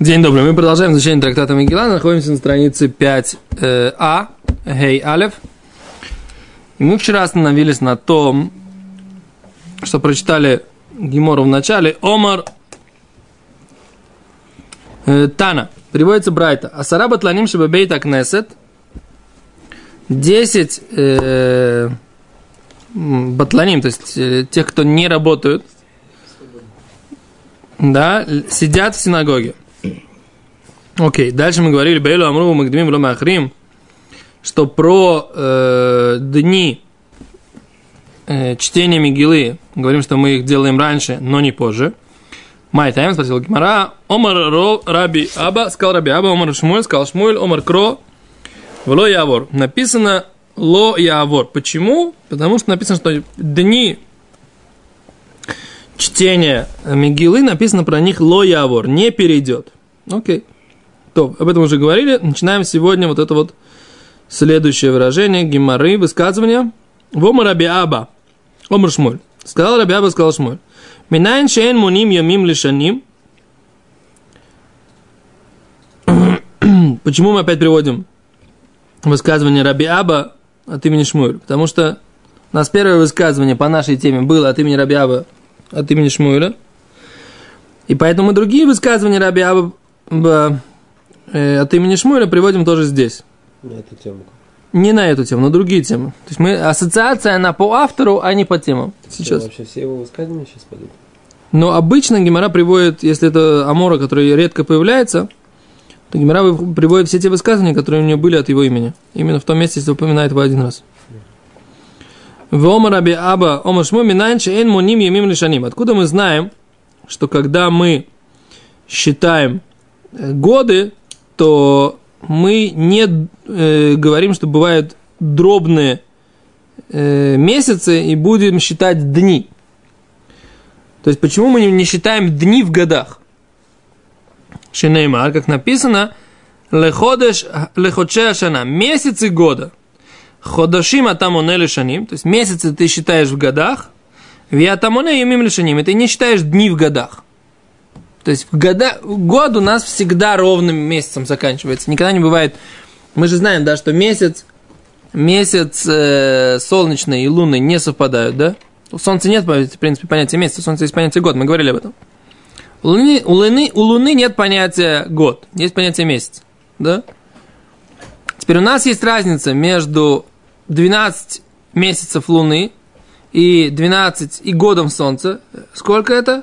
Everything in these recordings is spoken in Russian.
День добрый. Мы продолжаем изучение трактата Мегила. Находимся на странице 5а, Гей Алев. Мы вчера остановились на том, что прочитали Гимору в начале. Омар э, Тана. Приводится Брайта. Асара батланим шабабейта кнесет. Десять э, батланим, то есть э, тех, кто не работают, да, сидят в синагоге. Окей, дальше мы говорили, Бейлу Амру Магдмим Ломахрим, что про э, дни э, чтения Мигилы, говорим, что мы их делаем раньше, но не позже. Май Тайм спросил Гимара, Омар Ро Раби Аба, сказал Раби Аба, Омар Шмуэль, сказал Шмуэль, Омар Кро, Вло Явор. Написано Ло Явор. Почему? Потому что написано, что дни чтения Мигилы написано про них Ло Явор, не перейдет. Окей. То, об этом уже говорили. Начинаем сегодня вот это вот следующее выражение. Гимары, высказывание. Вома Раби Аба. Омар Шмуль. Сказал Раби Аба, сказал Шмуль. Минайн шейн муним ямим лишаним. Почему мы опять приводим высказывание Раби Аба от имени Шмуль? Потому что у нас первое высказывание по нашей теме было от имени Раби Аба, от имени Шмуэля. И поэтому мы другие высказывания Раби Аба от имени Шмуэля приводим тоже здесь. На эту тему. Не на эту тему, но другие темы. То есть мы, ассоциация, она по автору, а не по темам. Сейчас. Что, вообще все его высказывания сейчас пойдут? Но обычно Гимара приводит, если это Амора, который редко появляется, то Гимара приводит все те высказывания, которые у него были от его имени. Именно в том месте, если упоминает его один раз. В Омар Аби Аба Омар Шму Минанче Эн Муним Ямим Лишаним. Откуда мы знаем, что когда мы считаем э, годы, то мы не э, говорим, что бывают дробные э, месяцы и будем считать дни. То есть, почему мы не считаем дни в годах? Шинеймар, как написано, леходеш, леходше шана, месяцы года. Ходашим атамоне лишаним, то есть месяцы ты считаешь в годах, виатамоне юмим лишаним, и ты не считаешь дни в годах. То есть года, год у нас всегда ровным месяцем заканчивается. Никогда не бывает. Мы же знаем, да, что месяц, месяц э, солнечный и лунный не совпадают, да? У Солнца нет, в принципе, понятия месяца, у Солнца есть понятие год, мы говорили об этом. У Луны, у Луны, у Луны нет понятия год, есть понятие месяц, да? Теперь у нас есть разница между 12 месяцев Луны и 12 и годом Солнца. Сколько это?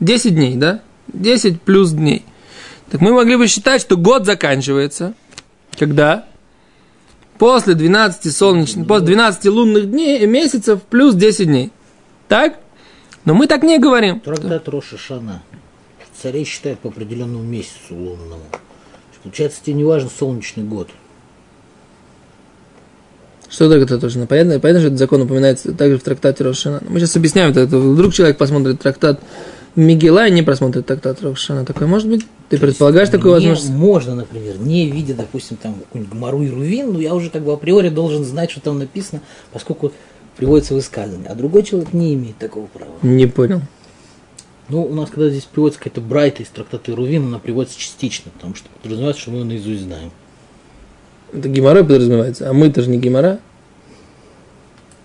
10 дней, да? 10 плюс дней. Так мы могли бы считать, что год заканчивается, когда после 12 солнечных, после 12 лунных дней, месяцев плюс 10 дней. Так? Но мы так не говорим. Трактат Роша Шана. Царей считают по определенному месяцу лунному. Получается, тебе не важен солнечный год. Что так это точно? Понятно, понятно, что этот закон упоминается также в трактате Рошана. Мы сейчас объясняем это. Вдруг человек посмотрит трактат Мигела не просмотрит трактат Рошана. Такое может быть? Ты предполагаешь такую возможность? Можно, например, не видя, допустим, там какую-нибудь Гмару и Рувин, но я уже как бы априори должен знать, что там написано, поскольку приводится высказывание. А другой человек не имеет такого права. Не понял. Ну, у нас, когда здесь приводится какая-то Брайта из трактата Рувин, она приводится частично, потому что подразумевается, что мы ее наизусть знаем. Это геморрой подразумевается, а мы-то же не гемора.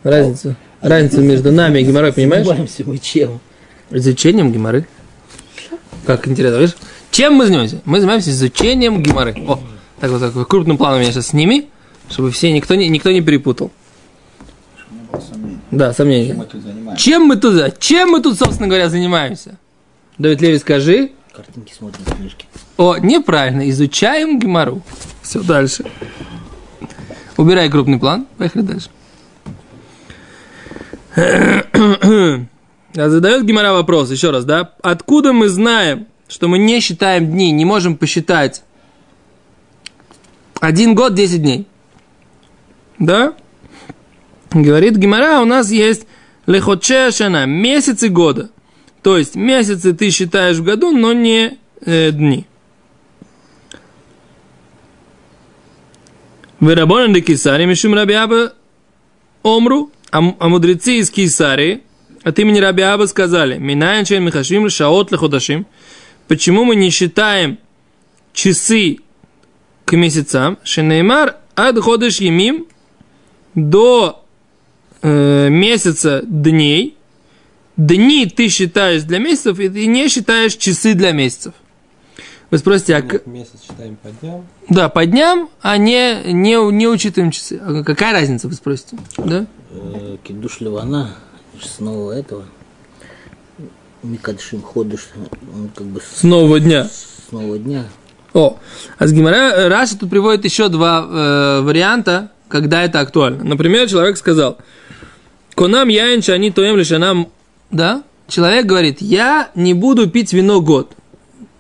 Разница. Разница между нами и геморрой, понимаешь? Занимаемся мы чем? Изучением геморры. Как интересно, видишь? Чем мы занимаемся? Мы занимаемся изучением геморры. О, так вот, так, крупным планом меня сейчас сними, чтобы все, никто не, никто не перепутал. Да, сомнения. Чем мы тут занимаемся? Чем мы тут, чем мы тут, собственно говоря, занимаемся? Давид Леви, скажи. Картинки смотрим книжки. О, неправильно, изучаем гемору. Все, дальше. Убирай крупный план, поехали дальше. Задает Гимара вопрос, еще раз, да? Откуда мы знаем, что мы не считаем дни, не можем посчитать один год, 10 дней? Да? Говорит Гимара, у нас есть лехочешана, месяцы года. То есть месяцы ты считаешь в году, но не э, дни. Верабонан де Кисари, Мишум Рабиаба Омру, а, а мудрецы из Кисари от имени Рабиаба сказали, Минаянчен Михашим Шаот Леходашим, почему мы не считаем часы к месяцам? Шинеймар ад ходыш емим до э, месяца дней. Дни ты считаешь для месяцев, и ты не считаешь часы для месяцев. Вы спросите, а... Нет, месяц считаем по дням. Да, по дням, а не, не, не учитываем часы. А какая разница, вы спросите? Да? Э, Кидуш Ливана, снова этого. Микадшим ходыш, он как бы с С нового дня. с нового дня. О, а с Гимара Раша тут приводит еще два э, варианта, когда это актуально. Например, человек сказал, Конам яин они тоем лишь нам, да? Человек говорит, я не буду пить вино год.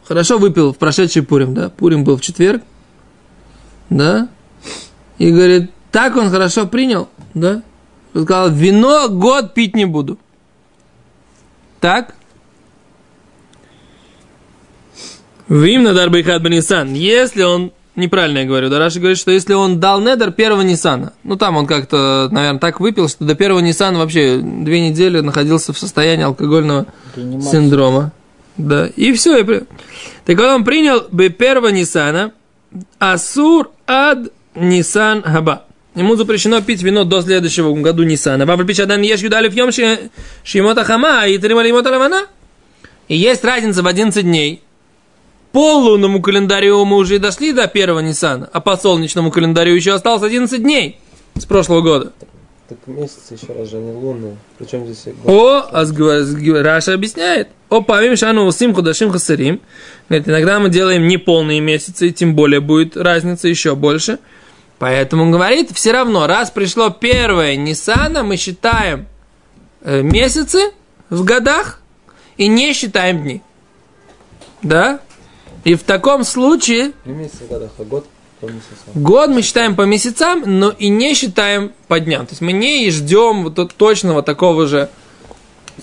Хорошо выпил в прошедший Пурим, да? Пурим был в четверг, да? И говорит, так он хорошо принял, да? Он сказал, вино год пить не буду. Так? Вим надар бейхат Нисан. Если он, неправильно я говорю, да, Раши говорит, что если он дал недер первого Нисана, ну там он как-то, наверное, так выпил, что до первого Нисана вообще две недели находился в состоянии алкогольного Реанимация. синдрома. Да, и все. И... Так вот он принял бы первого Нисана, Асур ад Нисан Хаба. Ему запрещено пить вино до следующего году Нисана. Вафль пичадан ешь юдалев йом ши- шимота хама и тримали имота лавана. И есть разница в 11 дней. По лунному календарю мы уже и дошли до первого Ниссана, а по солнечному календарю еще осталось 11 дней с прошлого года. Так месяц еще раз же не лунные. Причем здесь? О, а Раша объясняет. О, памим шану усим худашим хасарим. Говорит, иногда мы делаем неполные месяцы, и тем более будет разница еще больше. Поэтому говорит, все равно, раз пришло первое Ниссана, мы считаем э, месяцы в годах и не считаем дни. Да? И в таком случае Не месяц в годах, а год по месяцам. Год мы считаем по месяцам, но и не считаем по дням. То есть мы не ждем вот точного такого же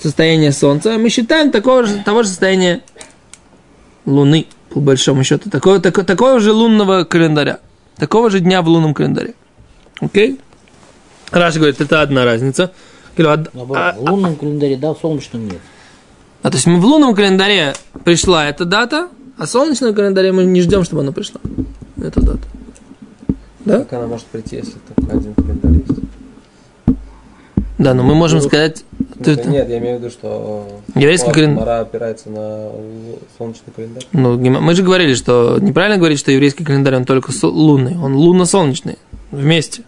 состояния Солнца, мы считаем такого же, того же состояния Луны, по большому счету. Такого, тако- такого же лунного календаря. Такого же дня в лунном календаре. Окей? Раша говорит, это одна разница. Говорю, а- Наоборот, а- в лунном календаре, да, в солнечном нет. а, то есть мы в лунном календаре пришла эта дата, а в солнечном календаре мы не ждем, чтобы она пришла. Эта дата. Да? Как она может прийти, если только один календарь есть? Да, но мы можем сказать... В ты- Нет, я имею в виду, что Еврейский кален- Мара опирается на солнечный календарь. Ну, мы же говорили, что неправильно говорить, что еврейский календарь, он только лунный, он лунно-солнечный, вместе.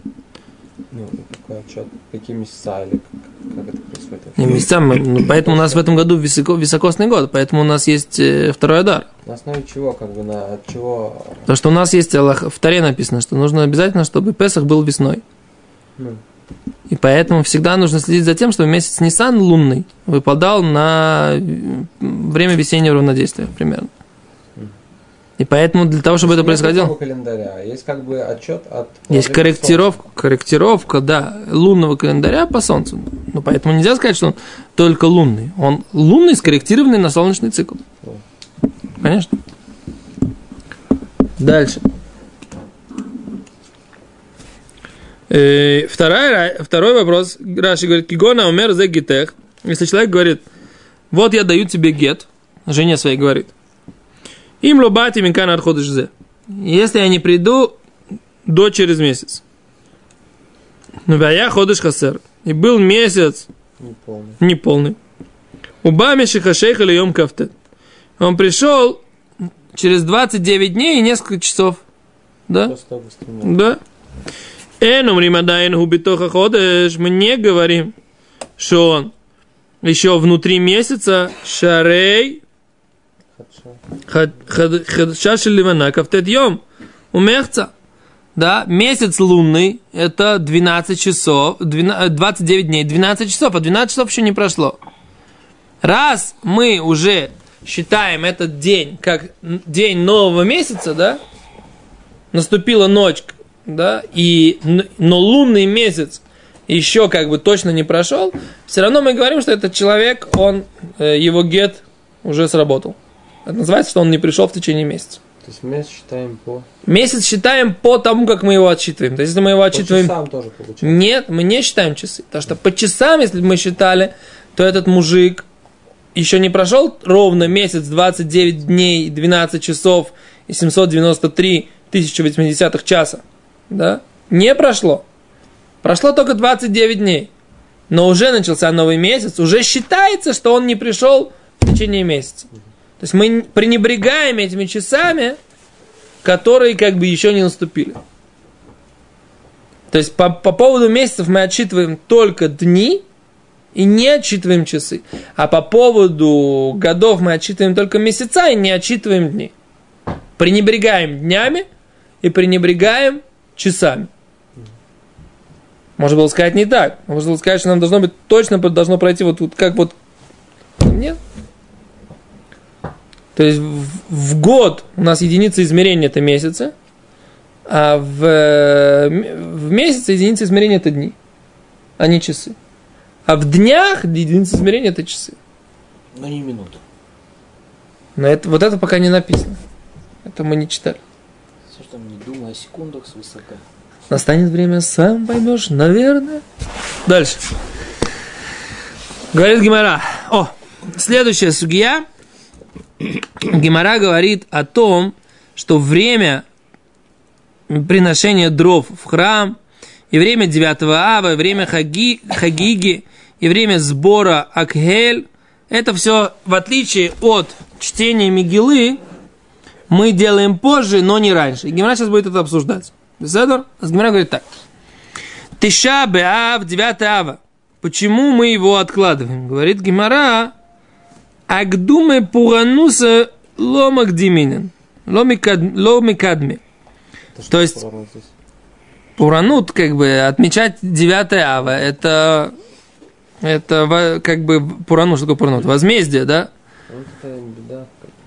Ну, какой отчет, какие месяца или как, как это происходит? Не месяцами, мы- ну, поэтому у нас в этом году високо, високосный год, поэтому у нас есть э, второй адар. На основе чего, как бы, на от чего, Потому что у нас есть Аллах, в Таре написано, что нужно обязательно, чтобы Песах был весной. ну, И поэтому всегда нужно следить за тем, чтобы месяц Нисан лунный выпадал на время весеннего равнодействия примерно. И поэтому для того, чтобы это нет происходило... календаря, есть как бы отчет от... Есть корректировка, корректировка, да, лунного календаря по Солнцу. Ну, поэтому нельзя сказать, что он только лунный. Он лунный, скорректированный на солнечный цикл. Конечно. Дальше. Э, вторая, ра- второй вопрос. Раши говорит, Кигона умер за гитех. Если человек говорит, вот я даю тебе гет, жене своей говорит, им лобати минкан отходишь зе. Если я не приду до через месяц. Ну, а я ходишь хасер. И был месяц неполный. неполный. У Бами Шихашейх или Йом Кафтет. Он пришел через 29 дней и несколько часов. Да? Да. Эн умрим адайн губитоха ходеш. Мы не говорим, что он еще внутри месяца шарей Хорошо. хадша ливана кафтет йом умехца. Да, месяц лунный – это 12 часов, 12 29 дней, 12 часов, а 12 часов еще не прошло. Раз мы уже считаем этот день как день нового месяца, да, наступила ночь, да, и, но лунный месяц еще как бы точно не прошел, все равно мы говорим, что этот человек, он, э, его гет уже сработал. Это называется, что он не пришел в течение месяца. То есть месяц считаем по... Месяц считаем по тому, как мы его отсчитываем. То есть, если мы его По отсчитываем... часам тоже получается. Нет, мы не считаем часы. Потому что по часам, если бы мы считали, то этот мужик, еще не прошел ровно месяц, 29 дней, 12 часов и 793 1080 часа, да, не прошло. Прошло только 29 дней. Но уже начался новый месяц, уже считается, что он не пришел в течение месяца. То есть мы пренебрегаем этими часами, которые как бы еще не наступили. То есть по, по поводу месяцев мы отчитываем только дни и не отчитываем часы. А по поводу годов мы отчитываем только месяца и не отчитываем дни. Пренебрегаем днями и пренебрегаем часами. Можно было сказать не так. Можно было сказать, что нам должно быть точно должно пройти вот, вот как вот. Нет. То есть в, в год у нас единица измерения это месяцы, а в, в месяц единица измерения это дни, а не часы. А в днях единица измерения это часы. Но не минуты. Но это, вот это пока не написано. Это мы не читали. Все, не думай о секундах свысока. Настанет время, сам поймешь, наверное. Дальше. Говорит Гимара. О, следующая судья. Гимара говорит о том, что время приношения дров в храм, и время 9 ава, и время хаги, хагиги, и время сбора акхель, это все в отличие от чтения Мигилы, мы делаем позже, но не раньше. И Гимара сейчас будет это обсуждать. Беседор? Гимара говорит так. Тиша Беав, 9 ава. Почему мы его откладываем? Говорит Гимара, Агдуме Пурануса Ломагдиминен. Ломикадме. То есть, Пуранут, как бы, отмечать 9 ава, это, это как бы, Пуранут, что такое Пуранут? Возмездие, да?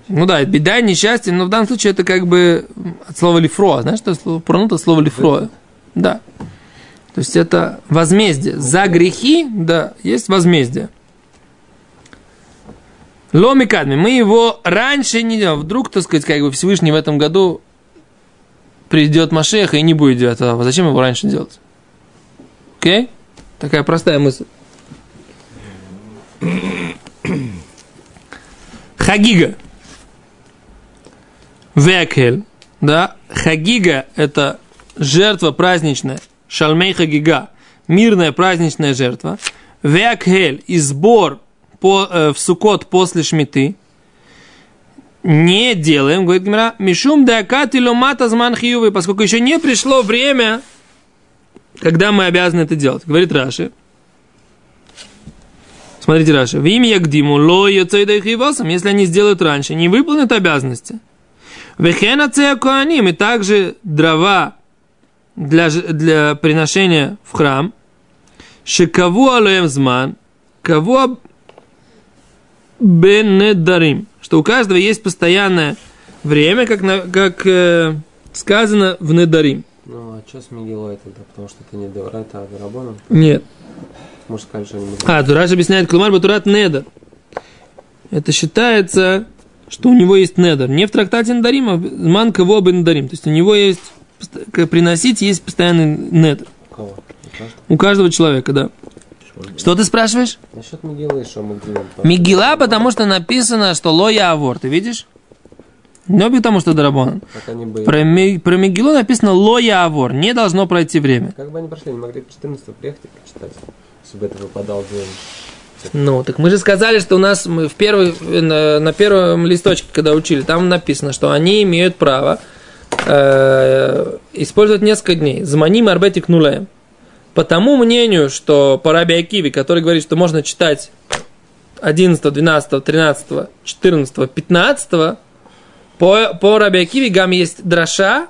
Ну да, беда, несчастье, но в данном случае это как бы от слова лифро. Знаешь, что слово пуранут от слова лифро? Да. То есть это возмездие. За грехи, да, есть возмездие. Ломикадми, мы его раньше не делаем. Вдруг, так сказать, как бы Всевышний в этом году придет Машех и не будет делать этого. Зачем его раньше делать? Окей? Okay? Такая простая мысль. Хагига. Векель. Да? Хагига – это жертва праздничная. Шалмей хагига. Мирная праздничная жертва. Векель – и сбор по, э, в Сукот после шмиты. Не делаем, говорит Гимара, мишум ломата зман хиювы, поскольку еще не пришло время, когда мы обязаны это делать. Говорит Раши. Смотрите, Раши. В имя Ягдиму ло если они сделают раньше, не выполнят обязанности. Вехена Коаним, и также дрова для, для приношения в храм. Шекаву алоем зман, кого бенедарим, что у каждого есть постоянное время, как, на, как э, сказано в недарим. Ну, а что с Мигелой тогда? Потому что это не Деврайта, а Верабоном? Нет. Может, сказать, что они А, Тураш объясняет, Клумар Батурат Недар. Это считается, что у него есть Недар. Не в трактате Недарим, а Ман Кого Недарим. То есть у него есть, приносить есть постоянный Недар. У кого? У каждого человека, да. Что ты спрашиваешь? Насчет Мигилы, что Мигила? Мигила, потому что написано, что лоя авор. Ты видишь? Не потому что Дарабон. Про, ми, про Мигилу написано лоя авор. Не должно пройти время. Как бы они прошли, не могли 14 приехать и прочитать, чтобы это выпадал день. Ну, так мы же сказали, что у нас мы в первый, на, на первом листочке, когда учили, там написано, что они имеют право э, использовать несколько дней. Заманим арбетик нулем. По тому мнению, что по Раби Акиве, который говорит, что можно читать 11, 12, 13, 14, 15, по, по Раби Акиве гам есть драша,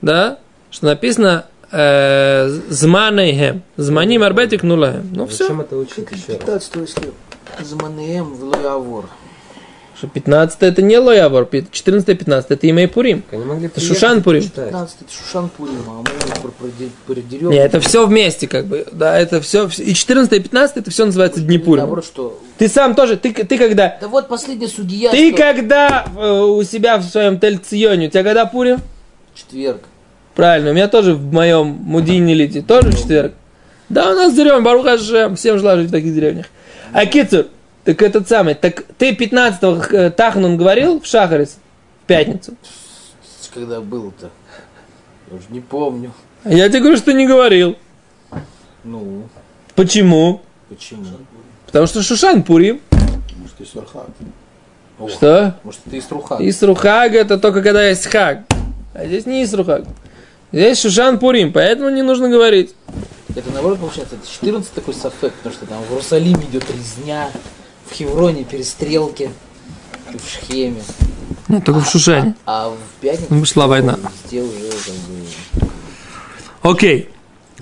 да, что написано Зманейхем. Зманим арбетик нулаем. Ну все. Зачем это учить еще? 15 если Зманеем в что 15 это не Лоявор, 14 и 15 это имя и Пурим. Это Шушан Пурим. 15 это Шушан Пурим, а мы продерем. Нет, это все вместе, как бы. Да, это все. И 14 и 15 это все называется Дни Пурим. Наоборот, что... Ты сам тоже, ты, ты когда... Да вот последний судья. Ты что... когда э, у себя в своем Тельционе, у тебя когда Пурим? Четверг. Правильно, у меня тоже в моем Мудине Лите, тоже в четверг. Да, у нас деревня, Баруха Всем желаю жить в таких деревнях. А Кицур, Так этот самый, так ты 15-го Тахнун говорил в Шахарис в пятницу? Когда было-то? Я уже не помню. Я тебе говорю, что не говорил. Ну, Почему? почему? Потому что Шушан Пурим. Может, и Сурхак. О, Что? Может, ты из Руха? Исрухаг это только когда есть хаг. А здесь не Исрухаг. Здесь Шушан Пурим, поэтому не нужно говорить. Это наоборот получается, это 14 такой сафек, потому что там в Иерусалиме идет резня, в Хевроне перестрелки, в Шхеме. Нет, только в Шушане. А в пятницу Шла война. везде уже как бы... Окей.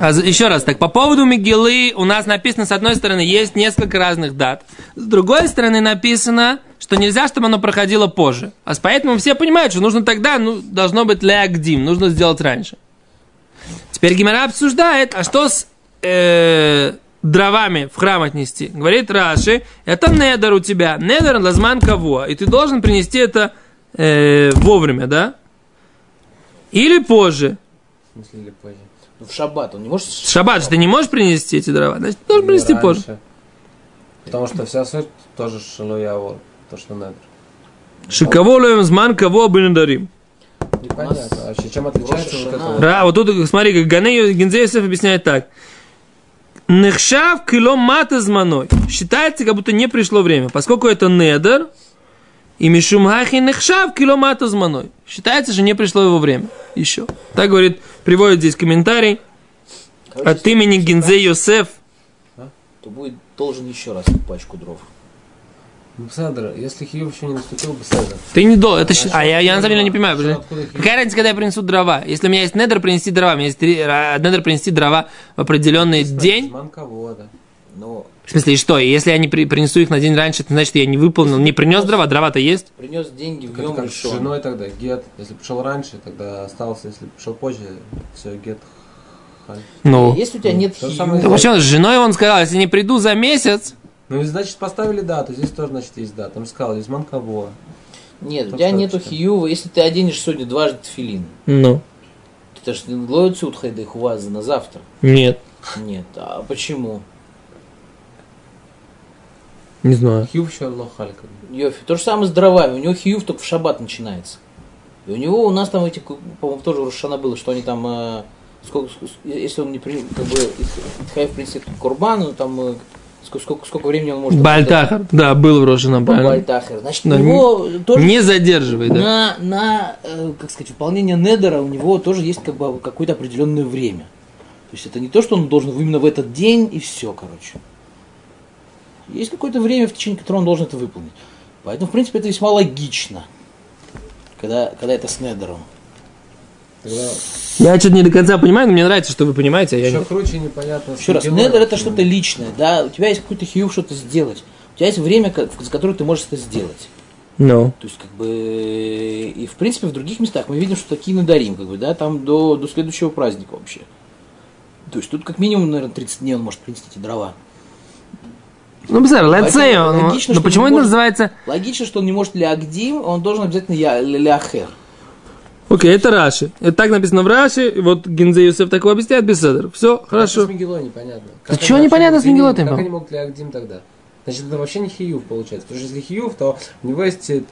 А еще раз, так по поводу Мигелы у нас написано, с одной стороны, есть несколько разных дат. С другой стороны написано, что нельзя, чтобы оно проходило позже. А поэтому все понимают, что нужно тогда, ну, должно быть леагдим, нужно сделать раньше. Теперь Гимара обсуждает, а что с э, дровами в храм отнести? Говорит Раши, это недер у тебя, недер лазман кого, и ты должен принести это э, вовремя, да? Или позже. В смысле, или позже? Ну, в шаббат он не может... В шаббат же ты не можешь принести эти дрова, значит, ты должен принести Или позже. раньше. Потому что вся суть тоже шалуявор, то, что надо. Шиковолуем зман кого дарим. Непонятно вообще, чем отличается вот это Рошана. вот. Тут, смотри, как Ганей Гензеев объясняет так. Нехшав киломата зманой. Считается, как будто не пришло время. Поскольку это недер, и мишумхахи нехшав киломата зманой. Считается, что не пришло его время. Еще. Так говорит, приводит здесь комментарий Короче, от имени Гензе Йосеф. То будет должен еще раз пачку дров. Беседра, если Хиюв еще не наступил, Беседра. Ты не должен. Это, щ- а я, я на самом деле не понимаю. Что? Какая разница, когда я принесу дрова? Если у меня есть недер, принести дрова. У меня есть три, а, недер принести дрова в определенный день. Манковода. Но В смысле, и что? Если я не при- принесу их на день раньше, это значит, я не выполнил, не принес дрова, дрова-то есть. принес деньги в нем с женой тогда, гет. Если пришел раньше, тогда остался. Если пришел позже, все, гет. Ну. Если у тебя нет же хию, самое Да почему? С женой он сказал, если не приду за месяц, Ну и значит поставили дату, здесь тоже значит есть дата. Он сказал, из Манково. нет, у Так тебя что нету хиюва, если ты оденешь сегодня дважды тфилин, ну, это ж не лоют сутхайды хувазы на завтра. нет, Нет, а почему? Не знаю. Как бы. Йофи. То же самое с дровами. У него хиюв только в шаббат начинается. И у него у нас там эти, по-моему, тоже у Рошана было, что они там, э, сколько, если он не при, как бы, Хаев принесет курбан, ну, там, э, сколько, сколько, сколько времени он может... Бальтахар, да, был в Рошина, правильно. Бальтахер. Значит, Да, у него тоже Не задерживай, да. на, на э, как сказать, выполнение недера у него тоже есть как бы какое-то определенное время. То есть это не то, что он должен именно в этот день и все, короче. Есть какое-то время, в течение которого он должен это выполнить. Поэтому, в принципе, это весьма логично, когда, когда это с недером. Тогда Я что-то не до конца понимаю, но мне нравится, что вы понимаете, а я еще не... круче непонятно. Еще раз, недер это что-то личное, да, у тебя есть какой-то хиюв что-то сделать. У тебя есть время, за которое ты можешь это сделать. Ну. То есть, как бы, и в принципе в других местах мы видим, что такие надарим, как бы, да, там до, до следующего праздника вообще. То есть тут как минимум, наверное, 30 дней он может принести эти дрова. Ну, Поэтому say, он- логично, но почему это может- называется... Логично, что он не может ляхдим, он должен обязательно я, ляхер. Окей, это Раши. Это так написано в Раши, вот Гензе Юсеф такое объясняет без седер. Все, Как хорошо. С Мегилой непонятно. Да Как чего непонятно с Мегилой, Как они могут Леагдим тогда? Значит, это вообще не хиюв получается. Потому что если хиюв, то у него есть э,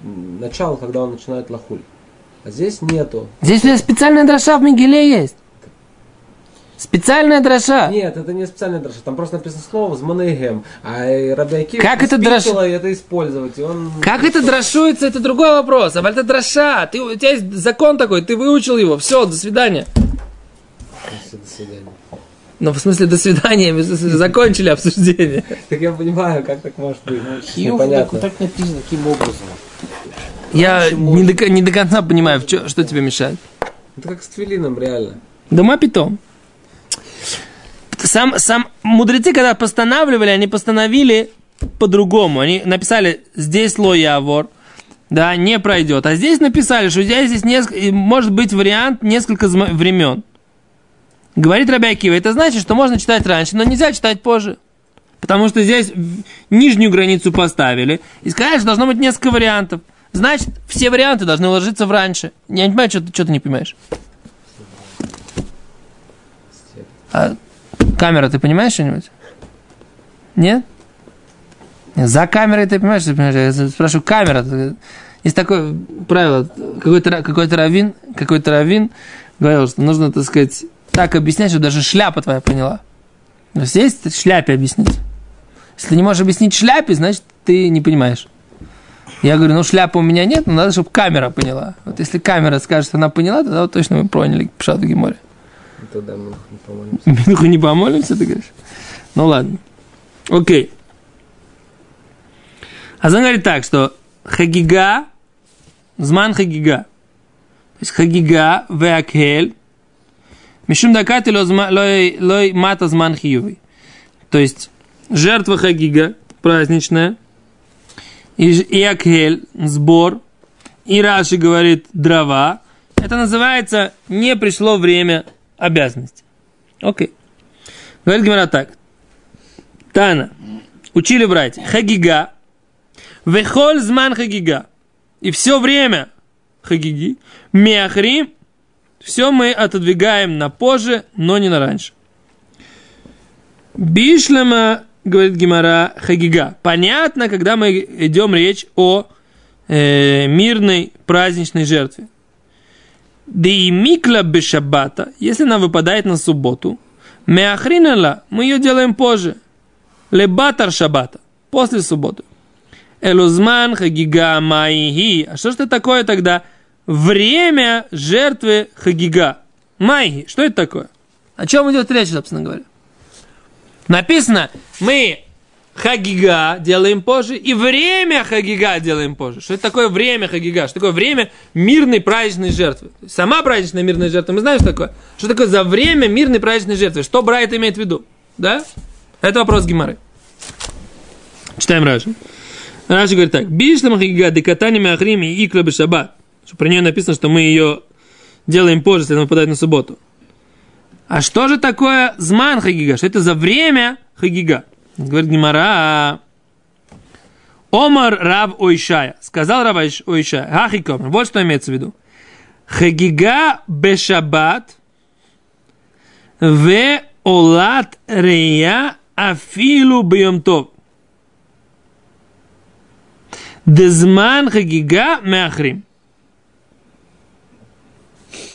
начало, когда он начинает лахуль. А здесь нету. Здесь у тебя специальная дроша в Мигеле есть. Специальная дроша. Нет, это не специальный дроша. Там просто написано слово с Манейгем. А э, Рабиакив Как это приспичило это использовать. И он... Как это дрошуется, это другой вопрос. А это дроша. Ты, у тебя есть закон такой, ты выучил его. Все, до свидания. Всё, До свидания. Ну, в смысле, до свидания. Мы закончили обсуждение. Так я понимаю, как так может быть. Так, Непонятно. так написано, таким образом. Я не до, не до конца понимаю, что тебе мешает. Это как с твилином, реально. Дома питом. Сам, сам мудрецы, когда постанавливали, они постановили по-другому. Они написали, здесь лой явор, да, не пройдет. А здесь написали, что здесь, здесь неск- может быть вариант несколько времен. Говорит Рабиакива, это значит, что можно читать раньше, но нельзя читать позже. Потому что здесь нижнюю границу поставили. И сказали, что должно быть несколько вариантов. Значит, все варианты должны ложиться в раньше. Я не понимаю, что, что ты не понимаешь. А камера, ты понимаешь что-нибудь? Нет? За камерой, ты понимаешь, ты понимаешь, я спрашиваю, камера. Есть такое правило, какой-то, какой-то раввин, какой-то раввин говорил, что нужно, так сказать, так объяснять, что даже шляпа твоя поняла. То есть есть шляпе объяснить. Если ты не можешь объяснить шляпе, значит, ты не понимаешь. Я говорю, ну шляпы у меня нет, но надо, чтобы камера поняла. Вот если камера скажет, что она поняла, тогда вот точно мы поняли Пшат в Геморе. Тогда мы не помолимся. Минуху не помолимся, ты говоришь? Ну ладно. Окей. А он говорит так, что хагига, зман хагига. То есть хагига, веакхель, мишум дакати лой мата зман хиювый. То есть жертва хагига, праздничная, и акхель, сбор, и Раши говорит дрова. Это называется не пришло время обязанности. Окей. Говорит Гимара так. Тана. Учили братья. Хагига. Вехоль зман хагига. И все время хагиги. Миахрим. Все мы отодвигаем на позже, но не на раньше. Бишлема, говорит Гимара, хагига. Понятно, когда мы идем речь о э, мирной праздничной жертве. Да и микла бешабата, если она выпадает на субботу, меахринала, мы ее делаем позже. Лебатар шабата, после субботы. Элузман хагига майги. А что же это такое тогда? Время жертвы хагига. Майги. Что это такое? О чем идет речь, собственно говоря? Написано, мы хагига делаем позже, и время хагига делаем позже. Что это такое время хагига? Что такое время мирной праздничной жертвы? Сама праздничная мирная жертва, мы знаем, что такое? Что такое за время мирной праздничной жертвы? Что Брайт имеет в виду? Да? Это вопрос Гимары. Читаем Раши. Раши говорит так. Бишлам хагига декатани махрими и икла шаббат. Про нее написано, что мы ее делаем позже, если она выпадает на субботу. А что же такое зман хагига? Что это за время хагига? Говорит Гимара. Омар Рав Ойшая. Сказал Рав Ойш- Ойшая. Хахиком. Вот что имеется в виду. Хагига бешабат в олат рея афилу бьемтов. Дезман хагига мяхрим.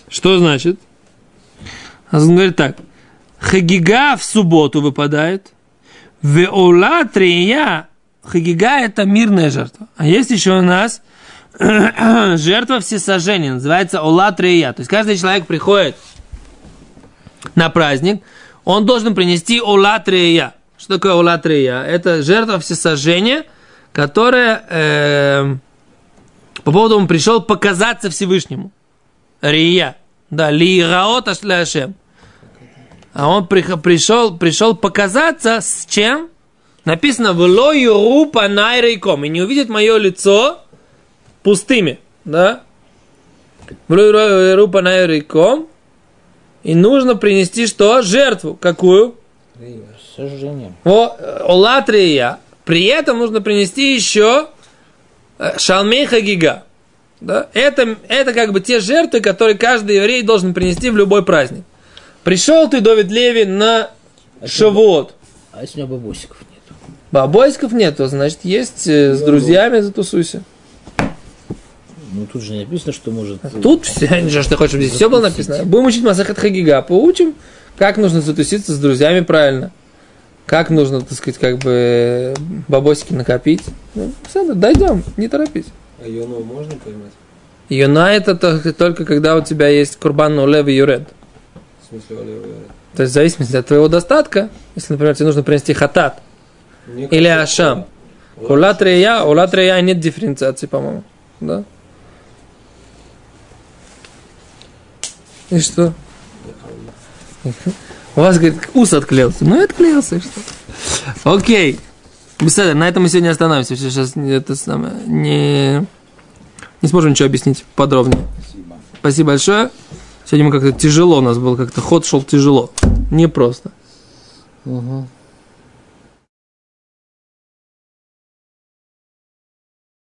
Что значит? Он говорит так. Хагига в субботу выпадает. Веола трия. Хагига это мирная жертва. А есть еще у нас жертва всесожжения. Называется Ола трия. То есть каждый человек приходит на праздник. Он должен принести Ола трия. Что такое Ола трия? Это жертва всесожжения, которая э, по поводу он пришел показаться Всевышнему. Рия. Да, лираот ашляшем. А он пришел, пришел показаться с чем? Написано «Вло юру панай рейком» и не увидит мое лицо пустыми, да? «Вло юру панай рейком» и нужно принести что? Жертву. Какую? Сожжение. О, олатрия. При этом нужно принести еще э, шалмей хагига. Да? Это, это как бы те жертвы, которые каждый еврей должен принести в любой праздник. Пришел ты, Довид Леви, на Шавуот. А если у него бабосиков нет? Бабоськов нету, значит, есть э, с друзьями затусуйся. Ну тут же не написано, что может... Тут все, что ты хочешь, чтобы здесь все было написано. Будем учить Масахат Хагига, поучим, как нужно затуситься с друзьями правильно. Как нужно, так сказать, как бы бабосики накопить. Ну, все, дойдем, не торопись. А Йону можно поймать? Юна это то- только когда у тебя есть курбан улев и юред. Смысле. То есть в зависимости от твоего достатка, если, например, тебе нужно принести хатат Мне или ашам. Ула трея, ула трея нет дифференциации, по-моему. Да? И что? У вас, говорит, ус отклеился. Ну, и отклеился, и что? Окей. Беседа, на этом мы сегодня остановимся. Сейчас это самое, не, не сможем ничего объяснить подробнее. Спасибо. Спасибо большое. Сегодня мы как-то тяжело, у нас был как-то ход шел тяжело. Непросто. Угу.